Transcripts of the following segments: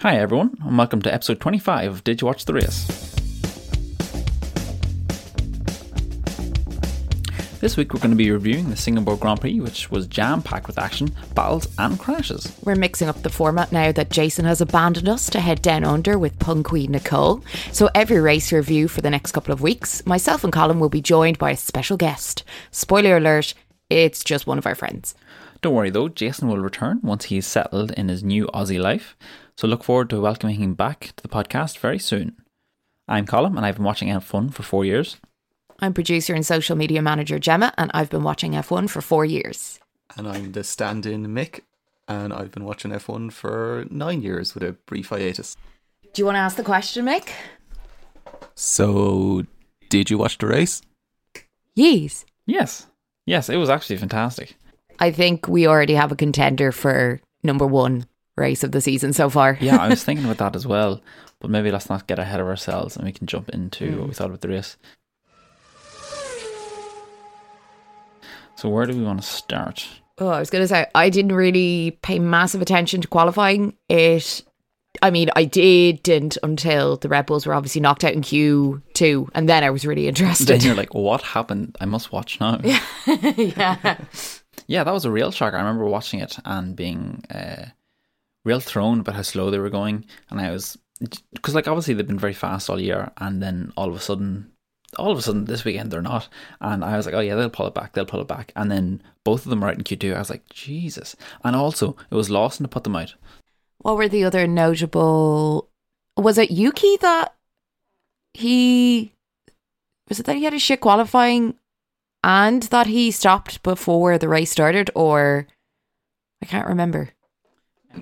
Hi, everyone, and welcome to episode 25 of Did You Watch the Race? This week we're going to be reviewing the Singapore Grand Prix, which was jam packed with action, battles, and crashes. We're mixing up the format now that Jason has abandoned us to head down under with punk queen Nicole. So every race review for the next couple of weeks, myself and Colin will be joined by a special guest. Spoiler alert, it's just one of our friends. Don't worry though, Jason will return once he's settled in his new Aussie life, so look forward to welcoming him back to the podcast very soon. I'm Colin, and I've been watching F1 for four years. I'm producer and social media manager Gemma, and I've been watching F1 for four years. And I'm the stand in Mick, and I've been watching F1 for nine years with a brief hiatus. Do you want to ask the question, Mick? So, did you watch the race? Yes. Yes, yes, it was actually fantastic. I think we already have a contender for number one race of the season so far. Yeah, I was thinking about that as well, but maybe let's not get ahead of ourselves and we can jump into what we thought about the race. So, where do we want to start? Oh, I was going to say, I didn't really pay massive attention to qualifying. It, I mean, I didn't until the Red Bulls were obviously knocked out in Q2, and then I was really interested. Then you're like, what happened? I must watch now. yeah. Yeah, that was a real shock. I remember watching it and being uh, real thrown about how slow they were going. And I was, because like obviously they've been very fast all year, and then all of a sudden, all of a sudden this weekend they're not. And I was like, oh yeah, they'll pull it back, they'll pull it back. And then both of them were out in Q2. I was like, Jesus. And also, it was Lawson to put them out. What were the other notable? Was it Yuki that he was it that he had a shit qualifying and that he stopped before the race started, or I can't remember.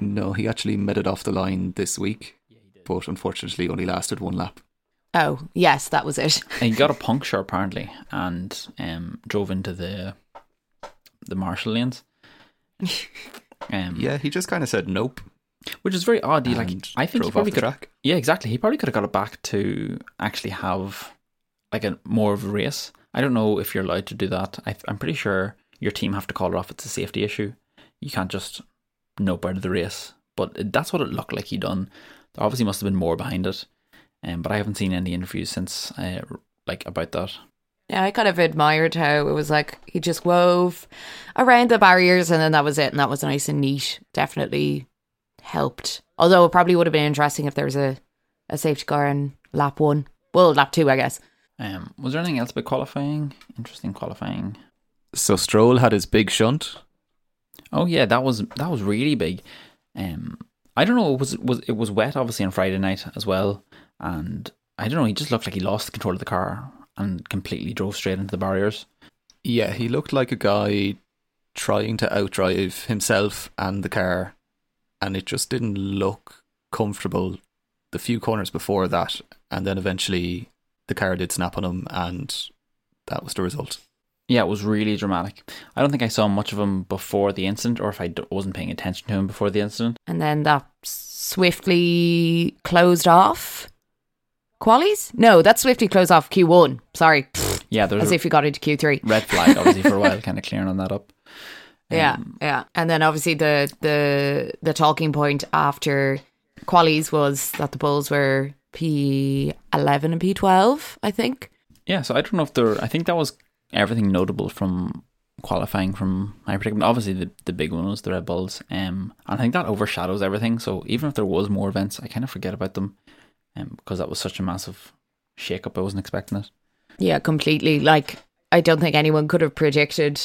No, he actually made it off the line this week, but unfortunately only lasted one lap. Oh yes, that was it. And he got a puncture apparently, and um, drove into the the marshal lanes. Um, Yeah, he just kind of said nope. which is very odd. He, like, I think he probably could. track. Yeah, exactly. He probably could have got it back to actually have like a more of a race. I don't know if you're allowed to do that. I, I'm pretty sure your team have to call it off. It's a safety issue. You can't just nope out of the race. But that's what it looked like he done. There obviously must have been more behind it. Um, but I haven't seen any interviews since, uh, like about that. Yeah, I kind of admired how it was like he just wove around the barriers and then that was it, and that was nice and neat. Definitely helped. Although it probably would have been interesting if there was a, a safety car in lap one. Well, lap two, I guess. Um, was there anything else about qualifying? Interesting qualifying. So Stroll had his big shunt. Oh yeah, that was that was really big. Um, I don't know. It was was it was wet obviously on Friday night as well, and I don't know. He just looked like he lost control of the car and completely drove straight into the barriers. Yeah, he looked like a guy trying to outdrive himself and the car, and it just didn't look comfortable the few corners before that, and then eventually the car did snap on him, and that was the result. Yeah, it was really dramatic. I don't think I saw much of him before the incident, or if I d- wasn't paying attention to him before the incident. And then that swiftly closed off. Qualies? No, that swiftly closed off Q1. Sorry. Yeah, there was As if you got into Q3. red flag obviously for a while, kind of clearing on that up. Yeah, Um, yeah. And then obviously the the the talking point after qualies was that the Bulls were P eleven and P twelve, I think. Yeah, so I don't know if there. I think that was everything notable from qualifying from my predicament. Obviously, the the big one was the Red Bulls, um, and I think that overshadows everything. So even if there was more events, I kind of forget about them, um, because that was such a massive shake up. I wasn't expecting it. Yeah, completely. Like I don't think anyone could have predicted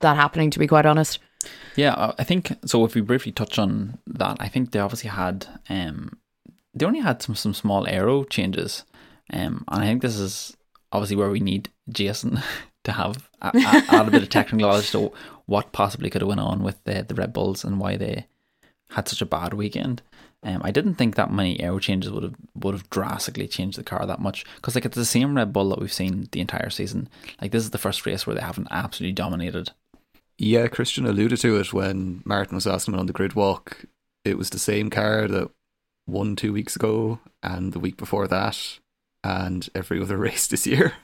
that happening. To be quite honest. Yeah, I think so. If we briefly touch on that, I think they obviously had um, they only had some some small aero changes, um, and I think this is obviously where we need Jason to have a, a, add a bit of technical knowledge to what possibly could have went on with the the Red Bulls and why they had such a bad weekend. Um, I didn't think that many aero changes would have would have drastically changed the car that much because like it's the same Red Bull that we've seen the entire season. Like this is the first race where they haven't absolutely dominated. Yeah, Christian alluded to it when Martin was asking him on the grid walk. It was the same car that won two weeks ago and the week before that, and every other race this year.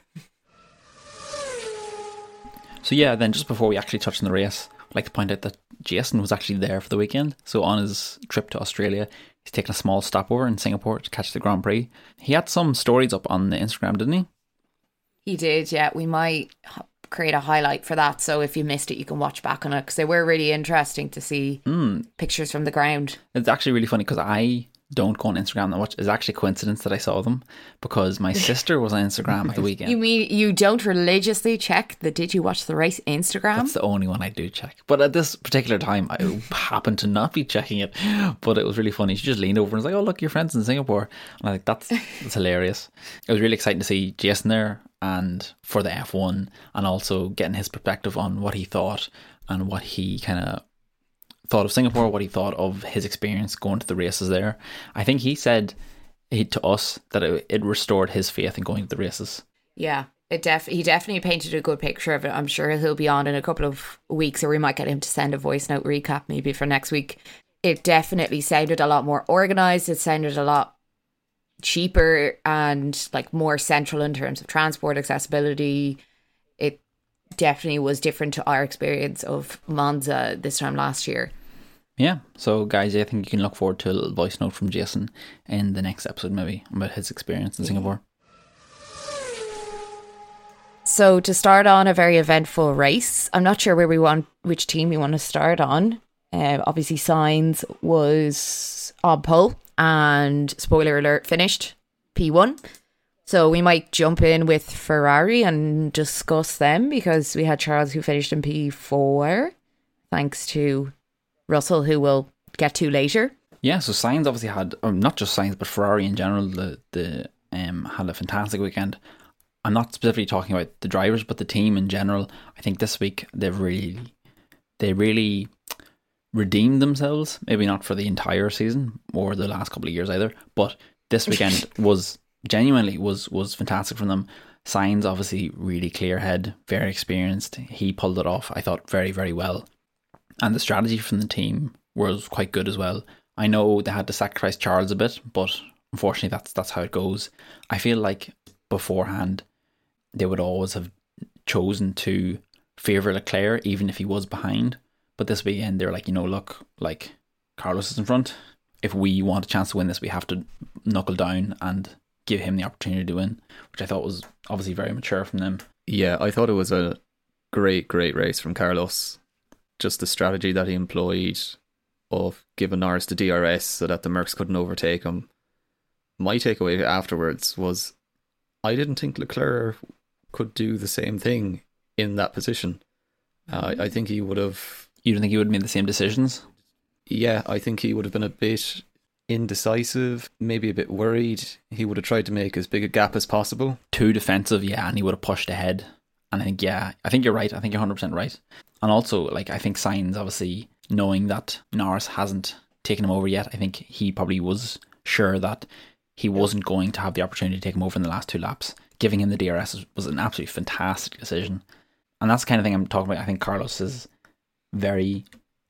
So yeah, then just before we actually touch on the race, I'd like to point out that Jason was actually there for the weekend. So on his trip to Australia, He's taking a small stopover in Singapore to catch the Grand Prix. He had some stories up on the Instagram, didn't he? He did, yeah. We might create a highlight for that. So if you missed it, you can watch back on it because they were really interesting to see hmm. pictures from the ground. It's actually really funny because I don't go on Instagram that much. It's actually a coincidence that I saw them because my sister was on Instagram at the weekend. You mean you don't religiously check the Did You Watch the Race Instagram? That's the only one I do check. But at this particular time, I happened to not be checking it. But it was really funny. She just leaned over and was like, "Oh, look, your friends in Singapore." And I think that's that's hilarious. It was really exciting to see Jason there and for the F one, and also getting his perspective on what he thought and what he kind of thought of Singapore, what he thought of his experience going to the races there. I think he said he, to us that it, it restored his faith in going to the races. Yeah, it def he definitely painted a good picture of it. I'm sure he'll be on in a couple of weeks, or we might get him to send a voice note recap maybe for next week. It definitely sounded a lot more organized. It sounded a lot cheaper and like more central in terms of transport accessibility. It definitely was different to our experience of Monza this time last year. Yeah, so guys, I think you can look forward to a little voice note from Jason in the next episode, maybe about his experience in Singapore. So to start on a very eventful race, I'm not sure where we want which team we want to start on. Uh, obviously, Sainz was on pole, and spoiler alert, finished P1. So we might jump in with Ferrari and discuss them because we had Charles who finished in P4, thanks to Russell, who we'll get to later. Yeah, so Sainz obviously had, or not just Sainz, but Ferrari in general, the the um had a fantastic weekend. I'm not specifically talking about the drivers, but the team in general. I think this week they've really, they really redeemed themselves. Maybe not for the entire season or the last couple of years either, but this weekend was genuinely was was fantastic from them. Sainz obviously really clear head, very experienced. He pulled it off. I thought very very well, and the strategy from the team was quite good as well. I know they had to sacrifice Charles a bit, but unfortunately that's that's how it goes. I feel like beforehand they would always have chosen to favour Leclerc even if he was behind. But this weekend they're like, you know, look, like Carlos is in front. If we want a chance to win this, we have to knuckle down and give him the opportunity to win, which I thought was obviously very mature from them. Yeah, I thought it was a great, great race from Carlos. Just the strategy that he employed of giving Norris the DRS so that the Mercs couldn't overtake him. My takeaway afterwards was I didn't think Leclerc could do the same thing in that position. Uh, I think he would have, You don't think he would have made the same decisions? yeah, I think he would have been a bit indecisive, maybe a bit worried. He would have tried to make as big a gap as possible. Too defensive, yeah, and he would have pushed ahead. And I think, yeah, I think you're right. I think you're 100% right. And also, like, I think Sainz, obviously, knowing that Norris hasn't taken him over yet, I think he probably was sure that he wasn't going to have the opportunity to take him over in the last two laps. Giving him the DRS was- an absolutely fantastic decision. And that's the kind of thing I'm talking about. I think Carlos is very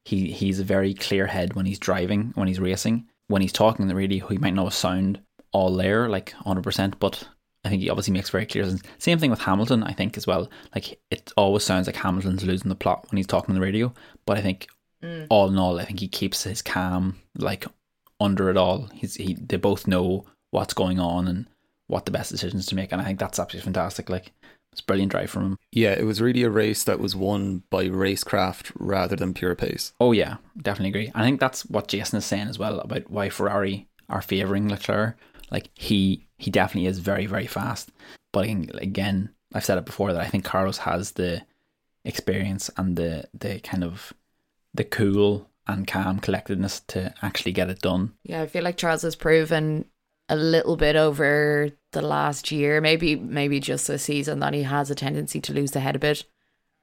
he he's a very clear head when he's driving, when he's racing. When he's talking radio, he might not sound all there, like 100%, but I think he obviously makes very clear. sense. Same thing with Hamilton, I think, as well. Like, it always sounds like Hamilton's losing the plot when he's talking on the radio, but I think mm. all in all, I think he keeps his calm, like, under it all. He's he They both know what's going on and what the best decisions to make, and I think that's absolutely fantastic. Like, it's a brilliant drive from him. Yeah, it was really a race that was won by racecraft rather than pure pace. Oh yeah, definitely agree. I think that's what Jason is saying as well about why Ferrari are favouring Leclerc. Like he he definitely is very very fast. But again, I've said it before that I think Carlos has the experience and the the kind of the cool and calm collectedness to actually get it done. Yeah, I feel like Charles has proven a little bit over the last year, maybe maybe just this season, that he has a tendency to lose the head a bit.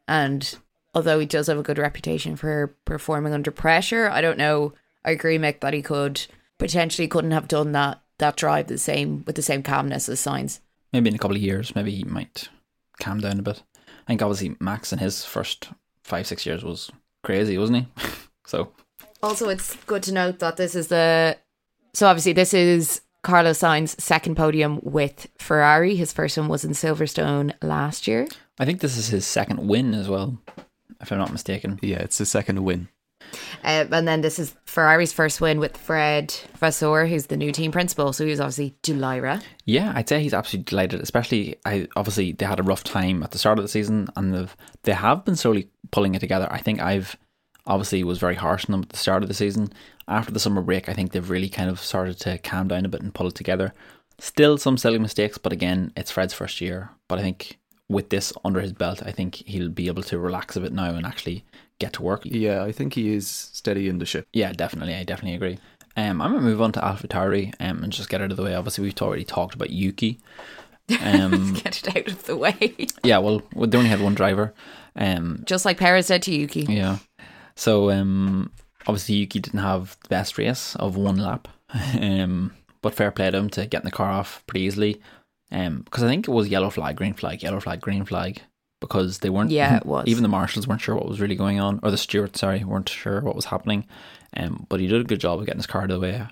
And although he does have a good reputation for performing under pressure, I don't know. I agree, Mick, that he could potentially couldn't have done that that drive the same with the same calmness as Sainz. Maybe in a couple of years, maybe he might calm down a bit. I think obviously Max in his first five six years was crazy, wasn't he? so Also, it's good to note that this is the so obviously this is Carlos Sainz' second podium with Ferrari. His first one was in Silverstone last year. I think this is his second win as well, if I'm not mistaken. Yeah, it's the second win. Um, and then this is Ferrari's first win with Fred Vasseur, who's the new team principal. So he's obviously delighted. Yeah, I'd say he's absolutely delighted. Especially, I obviously they had a rough time at the start of the season, and they've they have been slowly pulling it together. I think I've obviously was very harsh on them at the start of the season. After the summer break, I think they've really kind of started to calm down a bit and pull it together. Still some silly mistakes, but again, it's Fred's first year. But I think with this under his belt, I think he'll be able to relax a bit now and actually get to work. Yeah, I think he is steady in the ship. Yeah, definitely. I definitely agree. Um, I'm gonna move on to AlphaTauri um, and just get out of the way. Obviously, we've already talked about Yuki. Um, Get it out of the way. yeah, well, they only had one driver. Um, Just like Perez said to Yuki. yeah, so um, obviously Yuki didn't have the best race of one lap. Um, but fair play to him to getting the car off pretty easily. Um, because I think it was yellow flag, green flag, yellow flag, green flag. Because they weren't, Yeah, it was. Even the marshals weren't sure what was really going on, or the stewards, sorry, weren't sure what was happening. Um, but he did a good job of getting his car out of the way.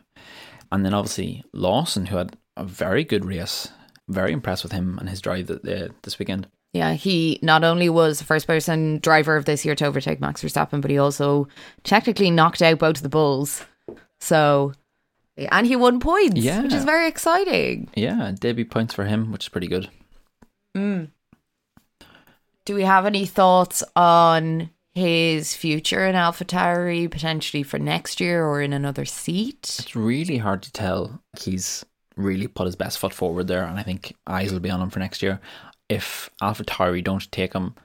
And then obviously Lawson, who had a very good race, very impressed with him and his drive th- uh, this weekend. Yeah, he not only was the first person driver of this year to overtake Max Verstappen, but he also technically knocked out both of the Bulls. So, and he won points, Yeah. which is very exciting. Yeah, debut points for him, which is pretty good. Do we have any thoughts on his future in AlphaTauri, potentially for next year or in another seat? It's really hard to tell. He's really put his best foot forward there, and I think eyes will be on him for next year. If AlphaTauri don't take him,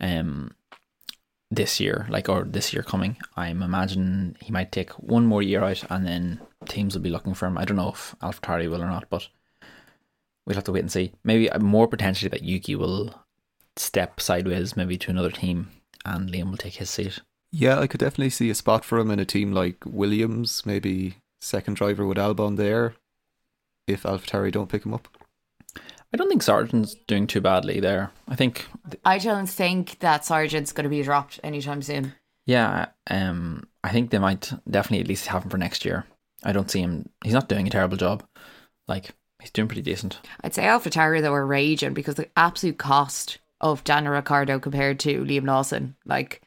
um, this year, like or this year coming, I'm imagining he might take one more year out, and then teams will be looking for him. I don't know if AlphaTauri will or not, but we'll have to wait and see. Maybe more potentially that Yuki will step sideways, maybe to another team, and Liam will take his seat. Yeah, I could definitely see a spot for him in a team like Williams, maybe second driver with Albon there, if AlphaTauri don't pick him up. I don't think Sargeant's doing too badly there. I think I don't think that Sargeant's going to be dropped anytime soon. Yeah, um, I think they might definitely at least have him for next year. I don't see him. He's not doing a terrible job. Like he's doing pretty decent. I'd say AlphaTauri though are raging because the absolute cost of Daniel Ricciardo compared to Liam Lawson, like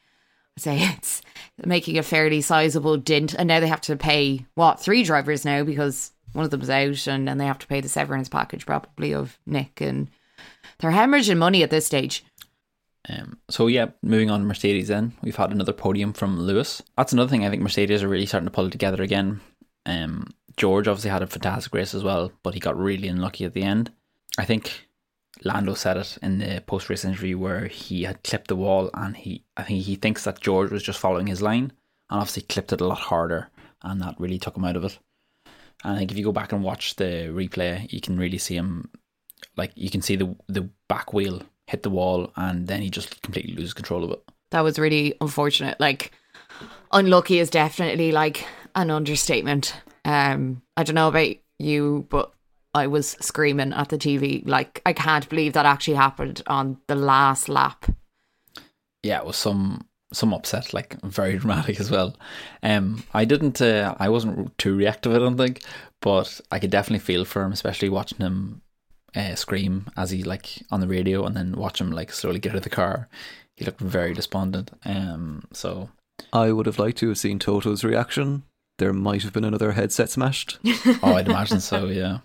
I'd say it's making a fairly sizable dint, and now they have to pay what three drivers now because one of them's out, and then they have to pay the severance package probably of Nyck, and they're hemorrhaging money at this stage. Um, so yeah, moving on to Mercedes. Then we've had another podium from Lewis. That's another thing. I think Mercedes are really starting to pull it together again. Um, George obviously had a fantastic race as well, but he got really unlucky at the end. I think Lando said it in the post race interview where he had clipped the wall, and he I think he thinks that George was just following his line, and obviously clipped it a lot harder, and that really took him out of it. And I think if you go back and watch the replay, you can really see him, like you can see the the back wheel hit the wall, and then he just completely loses control of it. That was really unfortunate. Like unlucky is definitely like an understatement. Um, I don't know about you, but I was screaming at the TV. Like I can't believe that actually happened on the last lap. yeah, it was some some upset, like very dramatic as well. Um, I didn't, uh, I wasn't too reactive, I don't think, but I could definitely feel for him, especially watching him uh, scream as he like on the radio, and then watch him like slowly get out of the car. He looked very despondent. Um, so I would have liked to have seen Toto's reaction. There might have been another headset smashed. oh, I'd imagine so, yeah.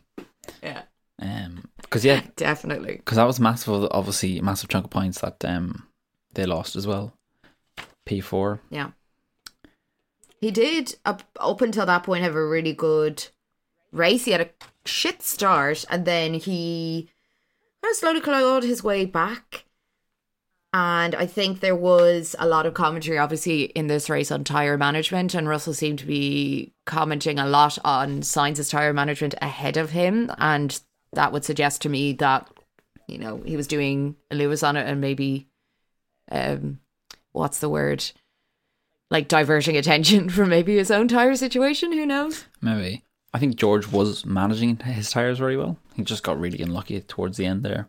Yeah, Um, because yeah, definitely. because that was massive, obviously a massive chunk of points that um they lost as well. P four. Yeah, he did up up until that point have a really good race. He had a shit start, and then he kind of slowly clawed his way back. And I think there was a lot of commentary, obviously, in this race on tyre management. And Russell seemed to be commenting a lot on Sainz's tyre management ahead of him. And that would suggest to me that, you know, he was doing a Lewis on it and maybe, um, what's the word? Like diverting attention from maybe his own tyre situation. Who knows? Maybe. I think George was managing his tyres very well. He just got really unlucky towards the end there.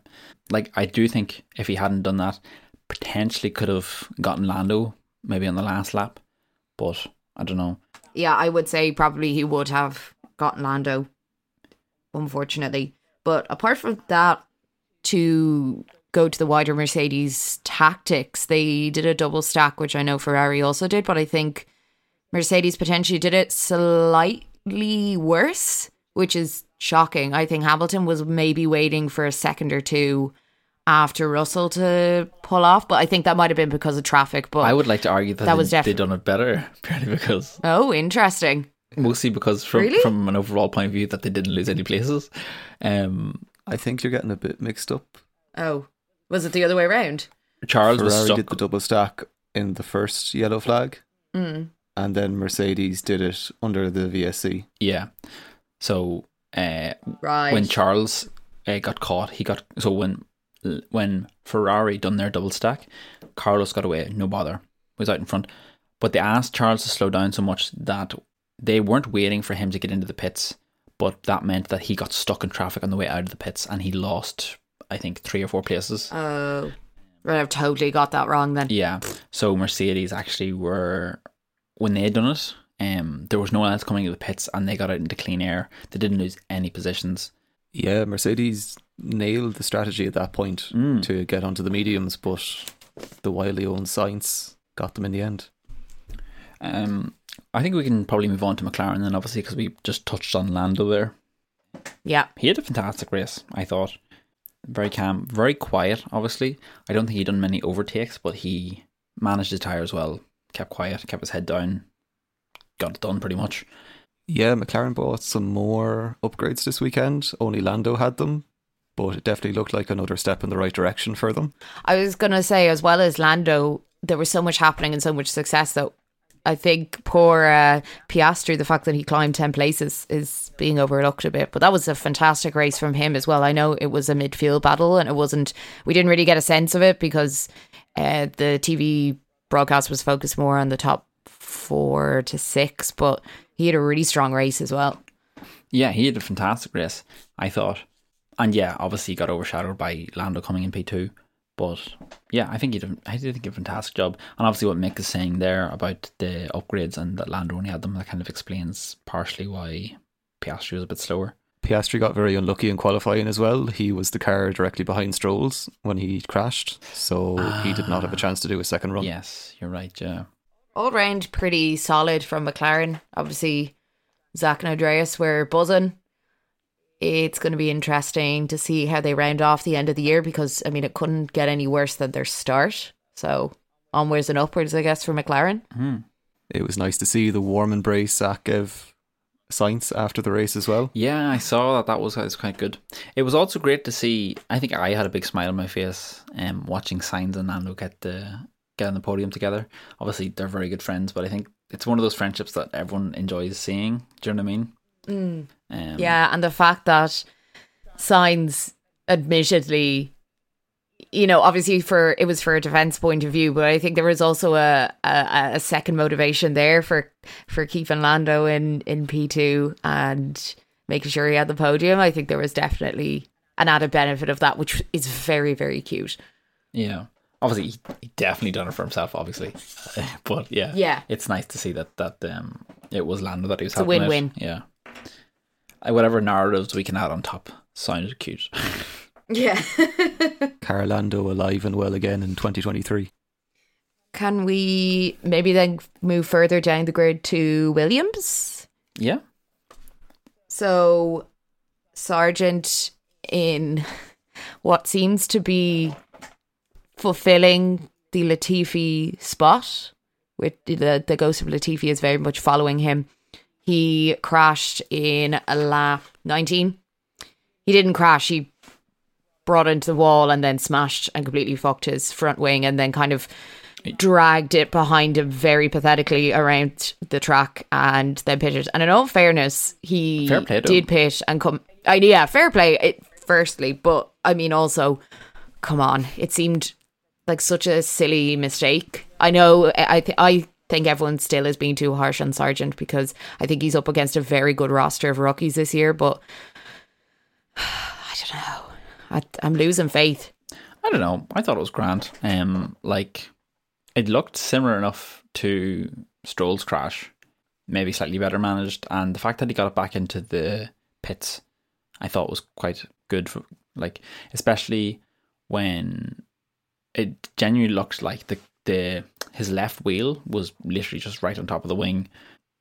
Like, I do think if he hadn't done that, potentially could have gotten Lando maybe on the last lap. But I don't know. Yeah, I would say probably he would have gotten Lando, unfortunately. But apart from that, to go to the wider Mercedes tactics, they did a double stack, which I know Ferrari also did, but I think Mercedes potentially did it slightly worse, which is shocking. I think Hamilton was maybe waiting for a second or two after Russell to pull off, but I think that might have been because of traffic. But I would like to argue that, That they, was def- they done it better, purely because oh, interesting. mostly because from Really? from an overall point of view that they didn't lose any places. Um, I think you're getting a bit mixed up. Oh, was it the other way around? Charles was Ferrari stuck. did the double stack in the first yellow flag, Mm. and then Mercedes did it under the VSC. yeah, so uh, Right. when Charles uh, got caught, he got so when when Ferrari done their double stack, Carlos got away, no bother, was out in front. But they asked Charles to slow down so much that they weren't waiting for him to get into the pits, but that meant that he got stuck in traffic on the way out of the pits and he lost, I think, three or four places. Oh, right. I've totally got that wrong then. Yeah. So Mercedes actually were when they had done it, um, there was no one else coming into the pits and they got out into clean air. They didn't lose any positions. Yeah, Mercedes nailed the strategy at that point Mm. to get onto the mediums, but the wildly owned Sainz got them in the end. Um, I think we can probably move on to McLaren then, obviously, because we just touched on Lando there. Yeah. He had a fantastic race, I thought. Very calm, very quiet, obviously. I don't think he done many overtakes, but he managed his tyres well, kept quiet, kept his head down, got it done pretty much. Yeah, McLaren bought some more upgrades this weekend. Only Lando had them, but it definitely looked like another step in the right direction for them. I was going to say, as well as Lando, there was so much happening and so much success that I think poor uh, Piastri, the fact that he climbed 10 places is being overlooked a bit. But that was a fantastic race from him as well. I know it was a midfield battle and it wasn't, we didn't really get a sense of it because uh, the TV broadcast was focused more on the top four to six, but he had a really strong race as well. Yeah, he had a fantastic race, I thought. And yeah, obviously he got overshadowed by Lando coming in P2. But yeah, I think he did, I did think a fantastic job. And obviously what Mick is saying there about the upgrades and that Lando only had them, that kind of explains partially why Piastri was a bit slower. Piastri got very unlucky in qualifying as well. He was the car directly behind Stroll's when he crashed, so he did not have a ah. chance to do a second run. Yes, you're right, yeah. all round pretty solid from McLaren. Obviously, Zak and Andreas were buzzing. It's going to be interesting to see how they round off the end of the year because, I mean, it couldn't get any worse than their start. So, onwards and upwards, I guess, for McLaren. Hmm. It was nice to see the warm embrace Zak gave Sainz after the race as well. Yeah, I saw that. That was, that was quite good. It was also great to see. I think I had a big smile on my face um, watching Sainz and Nando get the get on the podium together. Obviously, they're very good friends, but I think it's one of those friendships that everyone enjoys seeing. Do you know what I mean? Um, Yeah, and the fact that Sainz admittedly, you know, obviously for it was for a defense point of view, but I think there was also a a, a second motivation there for for keeping Lando in in P two and making sure he had the podium. I think there was definitely an added benefit of that, which is very very cute. Yeah. Obviously, he, he definitely done it for himself. Obviously, but yeah, Yeah. it's nice to see that that um it was Lando that he was a helping out. win-win. Yeah, Uh, Uh, whatever narratives we can add on top sounded cute. Yeah. Carolando alive and well again in 2023. Can we maybe then move further down the grid to Williams? yeah, So, Sargeant, in what seems to be fulfilling the Latifi spot, with the, the ghost of Latifi is very much following him. He crashed in a lap 19. He didn't crash, he brought into the wall and then smashed and completely fucked his front wing and then kind of dragged it behind him very pathetically around the track and then pitted. And in all fairness, he Fair play did pit and come. I yeah, fair play. It, firstly, but I mean also, come on, it seemed like such a silly mistake. I know. I I, th- I think everyone still is being too harsh on Sargeant because I think he's up against a very good roster of rookies this year, but. I don't know. I, I'm losing faith. I don't know. I thought it was grand. Um, like it looked similar enough to Stroll's crash, maybe slightly better managed, and the fact that he got it back into the pits, I thought was quite good. For, like especially when it genuinely looks like the the his left wheel was literally just right on top of the wing.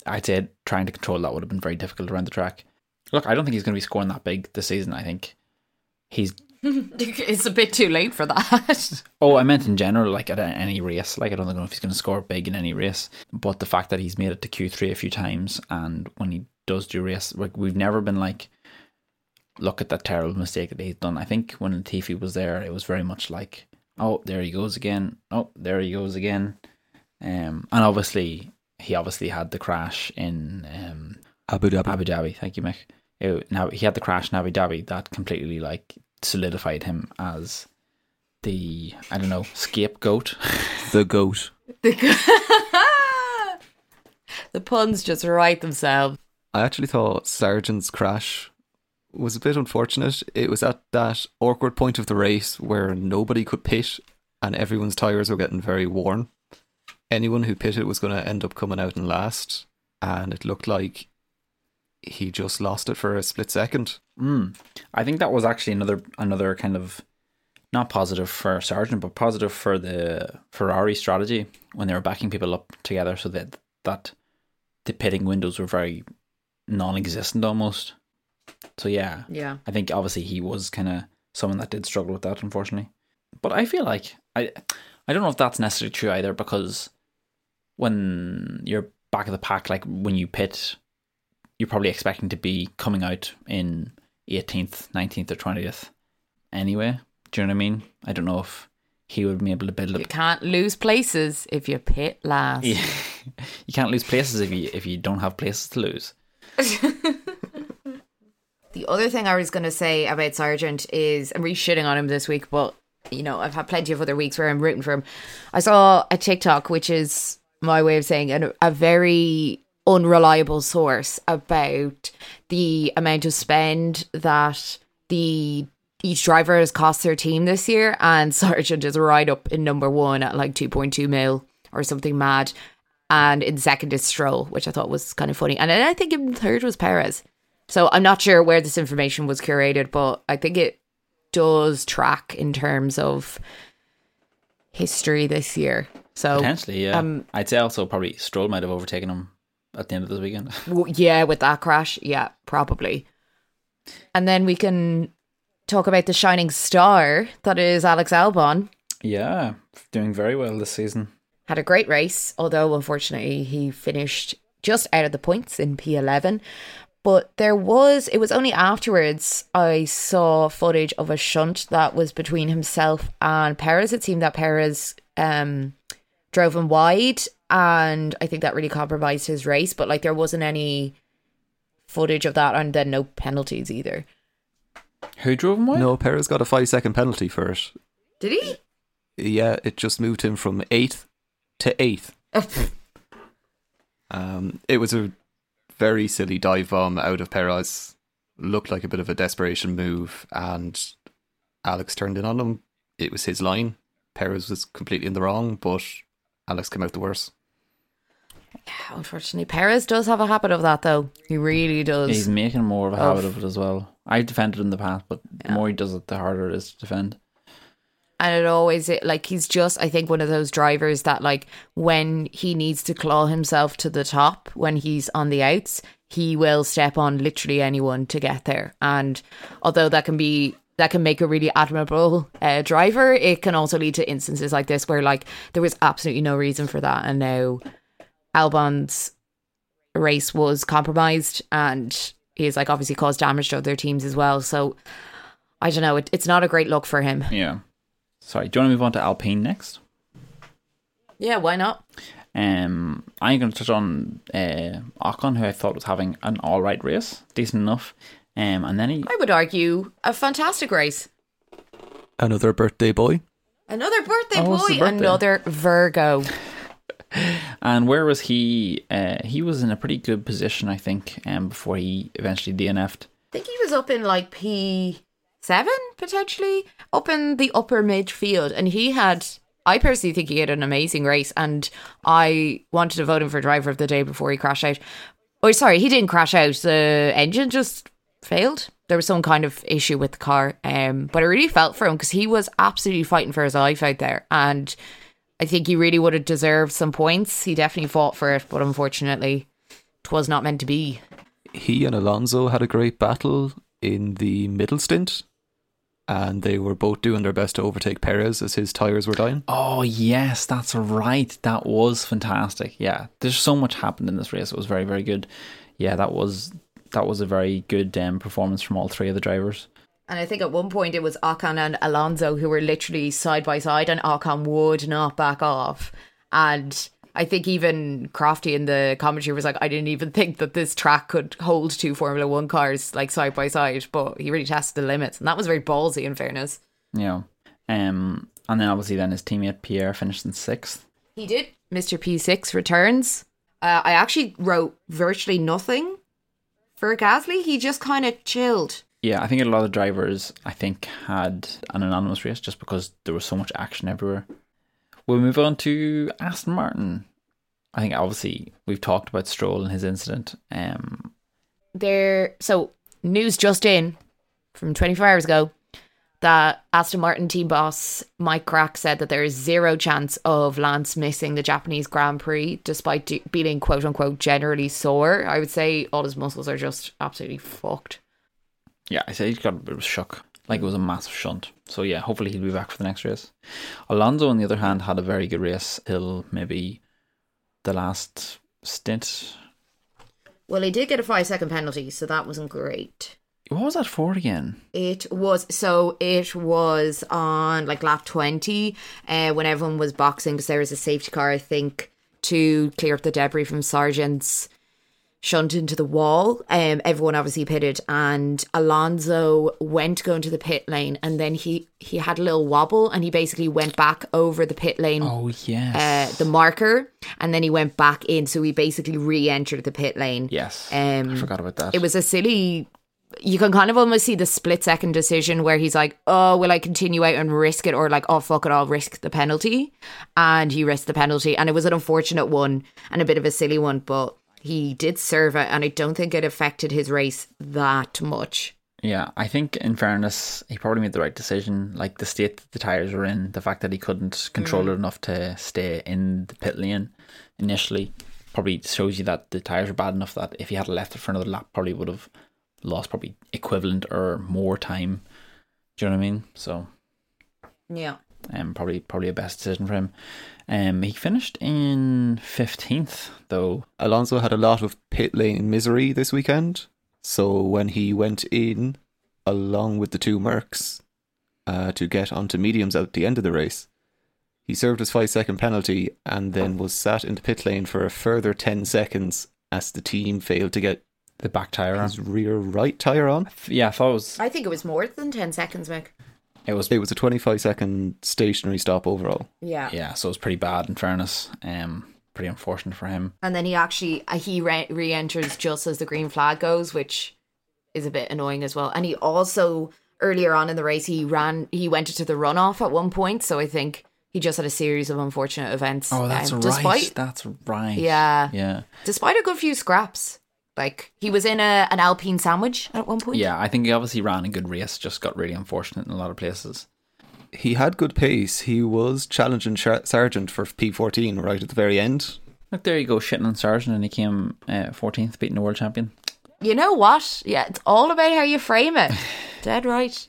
I'd say trying to control that would have been very difficult around the track. Look, I don't think he's going to be scoring that big this season. I think he's. it's a bit too late for that. Oh, I meant in general, like at any race. Like I don't know if he's going to score big in any race, but the fact that he's made it to Q three a few times, and when he does do race, like we've never been like, look at that terrible mistake that he's done. I think when Latifi was there, it was very much like, oh, there he goes again. Oh, there he goes again. Um, and obviously he obviously had the crash in um, Abu Dhabi. Abu Dhabi. Thank you, Mick. It, now he had the crash in Abu Dhabi that completely like solidified him as the I don't know scapegoat. the goat. the puns just write themselves. I actually thought Sargeant's crash was a bit unfortunate. It was at that awkward point of the race where nobody could pit and everyone's tyres were getting very worn. Anyone who pitted was going to end up coming out in last, and it looked like he just lost it for a split second. Mm. I think that was actually another another kind of not positive for Sargeant, but positive for the Ferrari strategy when they were backing people up together, so that that the pitting windows were very non-existent almost. So yeah, Yeah. I think obviously he was kind of someone that did struggle with that, unfortunately. But I feel like I I don't know if that's necessarily true either because when you're back of the pack, like when you pit, you're probably expecting to be coming out in 18th, 19th, or 20th anyway. Do you know what I mean? I don't know if he would be able to build You can't lose places if you pit last. Yeah. you can't lose places if you if you don't have places to lose. The other thing I was going to say about Sargeant is I'm really shitting on him this week, but you know I've had plenty of other weeks where I'm rooting for him. I saw a TikTok, which is my way of saying an, a very unreliable source about the amount of spend that the each driver has cost their team this year, and Sargeant is right up in number one at like 2.2 mil or something mad. And in second is Stroll, which I thought was kind of funny. And then I think in third was Perez. So I'm not sure where this information was curated, but I think it does track in terms of history this year. So Potentially, yeah. um, I'd say also probably Stroll might have overtaken him at the end of this weekend. yeah, with that crash, yeah, probably. And then we can talk about the shining star that is Alex Albon. yeah, doing very well this season. Had a great race, although unfortunately he finished just out of the points in P11. But there was, it was only afterwards I saw footage of a shunt that was between himself and Perez. It seemed that Perez um, drove him wide, and I think that really compromised his race. But like there wasn't any footage of that, and then no penalties either. Who drove him away? No, Perez got a five second penalty for it. Did he? Yeah, it just moved him from eighth to eighth. Um, it was a very silly dive bomb out of Perez. Looked like a bit of a desperation move, and Alex turned in on him. It was his line. Perez was completely in the wrong, but Alex came out the worse. Yeah, Unfortunately, Perez does have a habit of that, though. He really does. He's making more of a Of- habit of it as well. I've defended in the past, but the more he does it, the harder it is to defend. And it always it, like he's just I think one of those drivers that like when he needs to claw himself to the top when he's on the outs he will step on literally anyone to get there. And although that can be that can make a really admirable uh, driver it can also lead to instances like this where like there was absolutely no reason for that. And now Albon's race was compromised and he's like obviously caused damage to other teams as well. So I don't know. It, it's not a great look for him. Yeah. Sorry, do you want to move on to Alpine next? yeah why not Um, I'm going to touch on uh, Ocon, who I thought was having an all right race, decent enough. Um, and then he, I would argue a fantastic race. Another birthday boy. Another birthday Oh, boy, birthday. another Virgo. and where was he? Uh, he was in a pretty good position, I think, um, before he eventually DNF'd. I think he was up in like P seven potentially, up in the upper midfield, and he had. I personally think he had an amazing race, and I wanted to vote him for driver of the day before he crashed out. Oh, sorry, he didn't crash out. The engine just failed. There was some kind of issue with the car, um, but I really felt for him because he was absolutely fighting for his life out there, and I think he really would have deserved some points. He definitely fought for it, but unfortunately, it was not meant to be. He and Alonso had a great battle in the middle stint, and they were both doing their best to overtake Perez as his tyres were dying. Oh yes, that's right. That was fantastic. Yeah, there's so much happened in this race. It was very very good. Yeah, that was that was a very good um, performance from all three of the drivers. And I think at one point it was Ocon and Alonso who were literally side by side, and Ocon would not back off. And I think even Crofty in the commentary was like, I didn't even think that this track could hold two Formula One cars like side by side, but he really tested the limits, and that was very ballsy. In fairness, Yeah. Um, and then obviously then his teammate Pierre finished in sixth. he did. Mr. P6 returns. Uh, I actually wrote virtually nothing for Gasly. He just kind of chilled. Yeah, I think a lot of drivers I think had an anonymous race just because there was so much action everywhere. We'll move on to Aston Martin. I think obviously we've talked about Stroll and his incident. Um, there so news just in from 24 hours ago that Aston Martin team boss Mike Krack said that there is zero chance of Lance missing the Japanese Grand Prix despite de- being quote unquote generally sore. I would say all his muscles are just absolutely fucked. yeah, I say he's got a bit of a shock. Like it was a massive shunt. So yeah, hopefully he'll be back for the next race. Alonso, on the other hand, had a very good race till maybe the last stint. Well, he did get a five second penalty, so that wasn't great. What was that for again? It was so it was on like lap 20 uh, when everyone was boxing because there was a safety car, I think, to clear up the debris from Sargeant's shunt into the wall. Um, everyone obviously pitted, and Alonso went going to go into the pit lane, and then he he had a little wobble, and he basically went back over the pit lane. Oh Uh, yes, the marker, and then he went back in, so he basically re-entered the pit lane. yes. Um, I forgot about that. It was a silly. You can kind of almost see the split second decision where he's like, "Oh, will I continue out and risk it?" or like, "Oh, fuck it, I'll risk the penalty," and he risked the penalty, and it was an unfortunate one and a bit of a silly one, but he did serve it, and I don't think it affected his race that much. Yeah, I think in fairness, he probably made the right decision. Like the state that the tires were in, the fact that he couldn't control mm. it enough to stay in the pit lane initially, probably shows you that the tires are bad enough that if he had left it for another lap, probably would have lost probably equivalent or more time. Do you know what I mean? So, Yeah. Um, probably probably a best decision for him. Um, he finished in fifteenth though. Alonso had a lot of pit lane misery this weekend, so when he went in along with the two Mercs uh, to get onto mediums at the end of the race, he served his five second penalty and then was sat in the pit lane for a further 10 seconds as the team failed to get The back tire on. his rear right tyre on. Yeah, I thought it was I think it was more than 10 seconds, Mick. It was It was a 25 second stationary stop overall. Yeah. yeah, so it was pretty bad in fairness. Um, pretty unfortunate for him. And then he actually uh, he re- re-enters just as the green flag goes, which is a bit annoying as well. And he also earlier on in the race he ran he went into the runoff at one point, so I think he just had a series of unfortunate events. Oh, that's um, right. That's right. Yeah. Yeah. despite a good few scraps, like he was in a an Alpine sandwich at one point. Yeah, I think he obviously ran a good race, just got really unfortunate in a lot of places. He had good pace. He was challenging Char- Sargeant for P14 right at the very end. Look, there you go, shitting on Sargeant, and he came uh, 14th, beating the world champion. You know what? Yeah, it's all about how you frame it. Dead right.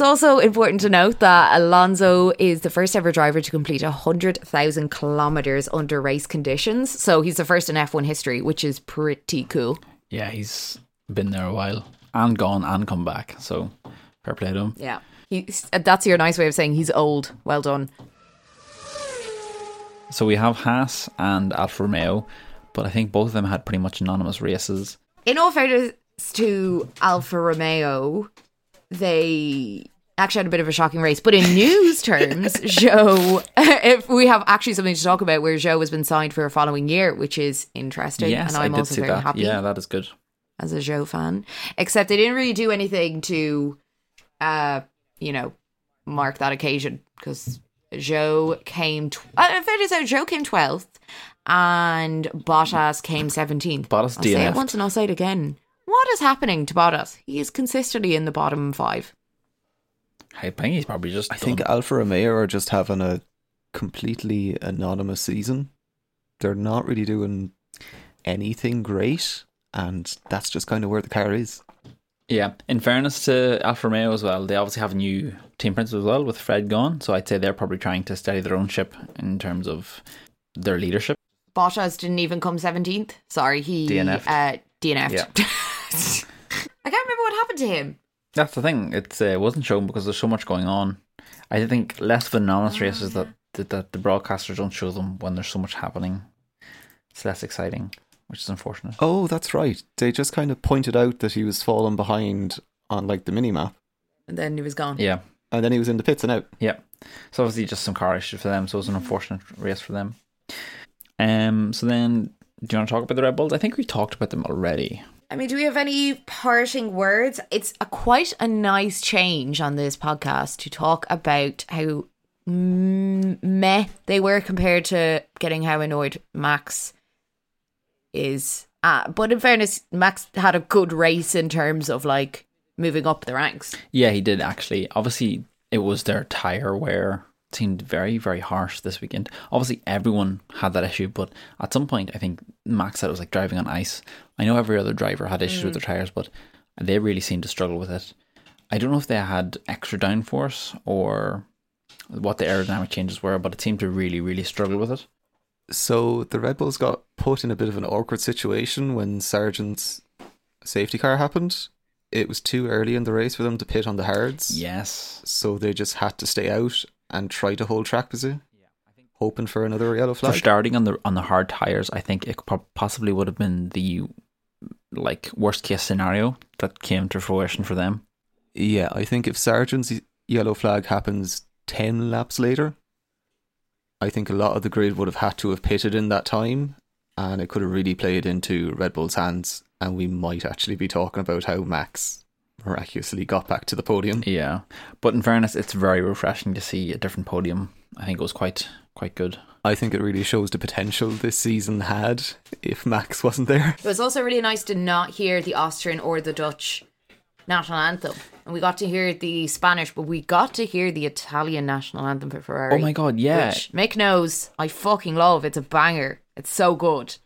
It's also important to note that Alonso is the first ever driver to complete 100,000 kilometers under race conditions. So he's the first in F1 history, which is pretty cool. Yeah, he's been there a while and gone and come back. So fair play to him. Yeah. He's, that's your nice way of saying he's old. Well done. So we have Haas and Alfa Romeo, but I think both of them had pretty much anonymous races. In all fairness to Alfa Romeo, they actually had a bit of a shocking race. But in news terms, Zhou, if we have actually something to talk about where Zhou has been signed for a following year, which is interesting. yes, and I'm I did also see very that. happy Yeah, that is good. as a Zhou fan. Except they didn't really do anything to, uh, you know, mark that occasion because Zhou came. Tw- uh, in fairness, though, Zhou came twelfth, and Bottas came seventeenth. Bottas I'll say it once and I'll say it again. What is happening to Bottas? He is consistently in the bottom five. I think he's probably just. I think done. Alfa Romeo are just having a completely anonymous season. They're not really doing anything great, and that's just kind of where the car is. Yeah. In fairness to Alfa Romeo as well, they obviously have a new team principal as well with Fred gone. So I'd say they're probably trying to steady their own ship in terms of their leadership. Bottas didn't even come 17th. Sorry, he DNF'd. Uh, DNF'd. Yeah. I can't remember what happened to him. That's the thing. It's, uh, it wasn't shown because there's so much going on. I think less of anonymous races that, that that the broadcasters don't show them when there's so much happening. It's less exciting, which is unfortunate. Oh, that's right. They just kind of pointed out that he was falling behind on like the mini map, And then he was gone. Yeah. and then he was in the pits and out. Yeah. So obviously just some car issues for them, so it was an unfortunate race for them. Um so then do you want to talk about the Red Bulls? I think we talked about them already. I mean, do we have any parting words? It's a quite a nice change on this podcast to talk about how meh they were compared to getting how annoyed Max is. Uh, but in fairness, Max had a good race in terms of like moving up the ranks. Yeah, he did actually. Obviously it was their tire wear seemed very, very harsh this weekend. Obviously everyone had that issue, but at some point I think Max said it was like driving on ice. I know every other driver had issues with mm. their tires, but they really seemed to struggle with it. I don't know if they had extra downforce or what the aerodynamic changes were, but it seemed to really, really struggle with it. So the Red Bulls got put in a bit of an awkward situation when Sargeant's safety car happened. It was too early in the race for them to pit on the hards. Yes. So they just had to stay out and try to hold track position, hoping for another yellow For flag. starting on the on the hard tires, I think it possibly would have been the like worst case scenario that came to fruition for them. Yeah, I think if Sargeant's yellow flag happens 10 laps later, I think a lot of the grid would have had to have pitted in that time, and it could have really played into Red Bull's hands, and we might actually be talking about how Max miraculously got back to the podium. Yeah, but in fairness, it's very refreshing to see a different podium. I think it was quite quite good. I think it really shows the potential this season had if Max wasn't there. It was also really nice to not hear the Austrian or the Dutch national anthem. And we got to hear the Spanish, but we got to hear the Italian national anthem for Ferrari. Oh my god, yeah. Which Mick knows I fucking love. It's a banger. It's so good.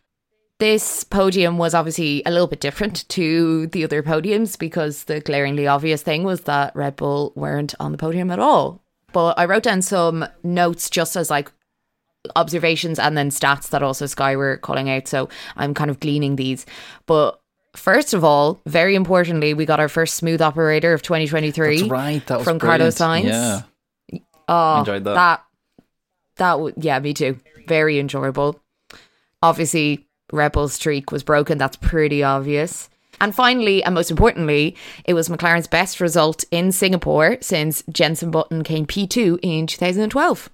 This podium was obviously a little bit different to the other podiums because the glaringly obvious thing was that Red Bull weren't on the podium at all. But I wrote down some notes just as like observations and then stats that also Sky were calling out. So I'm kind of gleaning these. But first of all, very importantly, we got our first smooth operator of 2023 That's right. That was from Carlos brilliant. Sainz. Yeah. Oh, Enjoyed that. That that would yeah, me too. Very enjoyable. Obviously, Red Bull streak was broken. That's pretty obvious. And finally, and most importantly, it was McLaren's best result in Singapore since Jenson Button came P2 in 2012.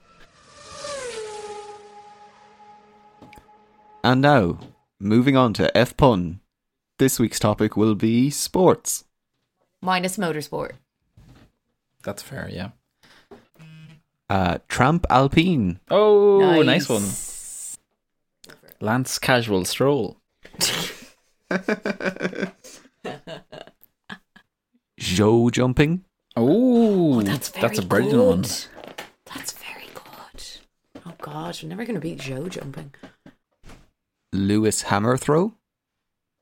And now, moving on to F Pun. This week's topic will be sports. Minus motorsport. That's fair, yeah. Uh, Tramp Alpine. Oh, nice, one. Lance Casual Stroll. Zhou jumping. Oh, That's very that's a brilliant good. one. That's very good. Oh god, I'm never going to beat Zhou jumping. Lewis hammer throw.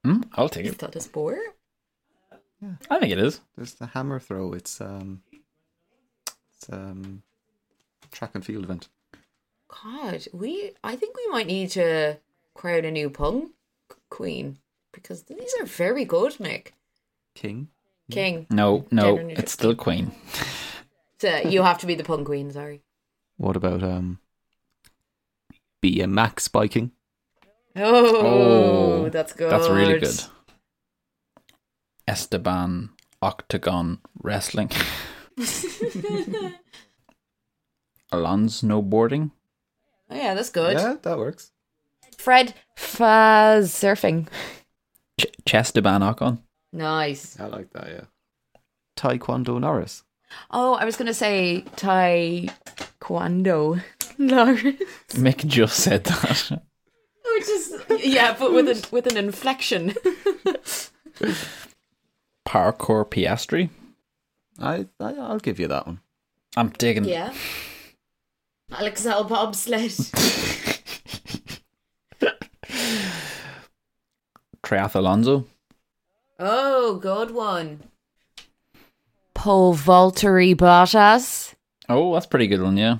Hmm, I'll take Is it. that a sport? I think it is. There's the hammer throw. It's um, it's um, track and field event. God, we. I think we might need to crown a new pung queen because these are very good, Mick. King. King. No, no, Gender it's still Queen. So you have to be the pung queen. Sorry. What about um, BMX biking? Oh, Oh, that's good. That's really good. Esteban Octagon Wrestling. Alon's snowboarding. Oh, yeah, that's good. Yeah, that works. Fred Faz surfing. Ch- Chesteban Ocon. Nice. I like that. Yeah. Taekwondo Norris. Oh, I was gonna say taekwondo. Lawrence. Mick just said that. Oh, Which is yeah, but with an with an inflection. Parkour Piastri. I, I I'll give you that one. I'm digging. yeah. Alexel bobsled. Triath Alonso. oh, good one. Pole Valtteri Bottas. Oh, that's a pretty good one, yeah.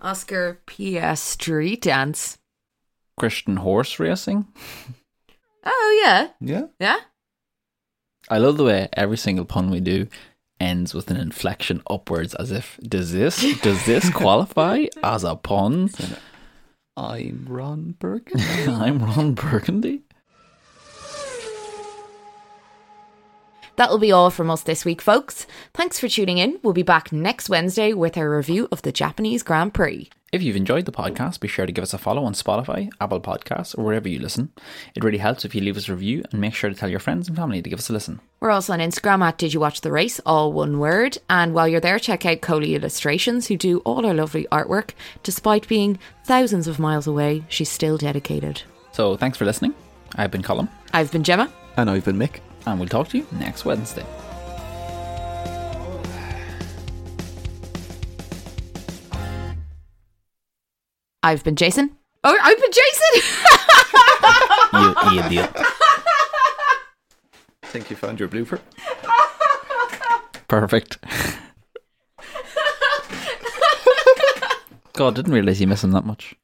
Oscar P.S. Street Dance. Christian horse racing. Oh, yeah. Yeah. Yeah. I love the way every single pun we do ends with an inflection upwards as if does this does this qualify as a pun? I'm Ron Burke. I'm Ron Burgundy. That'll be all from us this week, folks. Thanks for tuning in. We'll be back next Wednesday with our review of the Japanese Grand Prix. If you've enjoyed the podcast, be sure to give us a follow on Spotify, Apple Podcasts, or wherever you listen. It really helps if you leave us a review and make sure to tell your friends and family to give us a listen. We're also on Instagram at Did You Watch the Race, all one word. And while you're there, check out Coley Illustrations, who do all our lovely artwork. Despite being thousands of miles away, she's still dedicated. So thanks for listening. I've been Colin, I've been Gemma. and I've been Mick. And we'll talk to you next Wednesday. I've been Jason. Oh, I've been Jason! You idiot. I think you found your blooper. Perfect. God, didn't realize you miss him that much.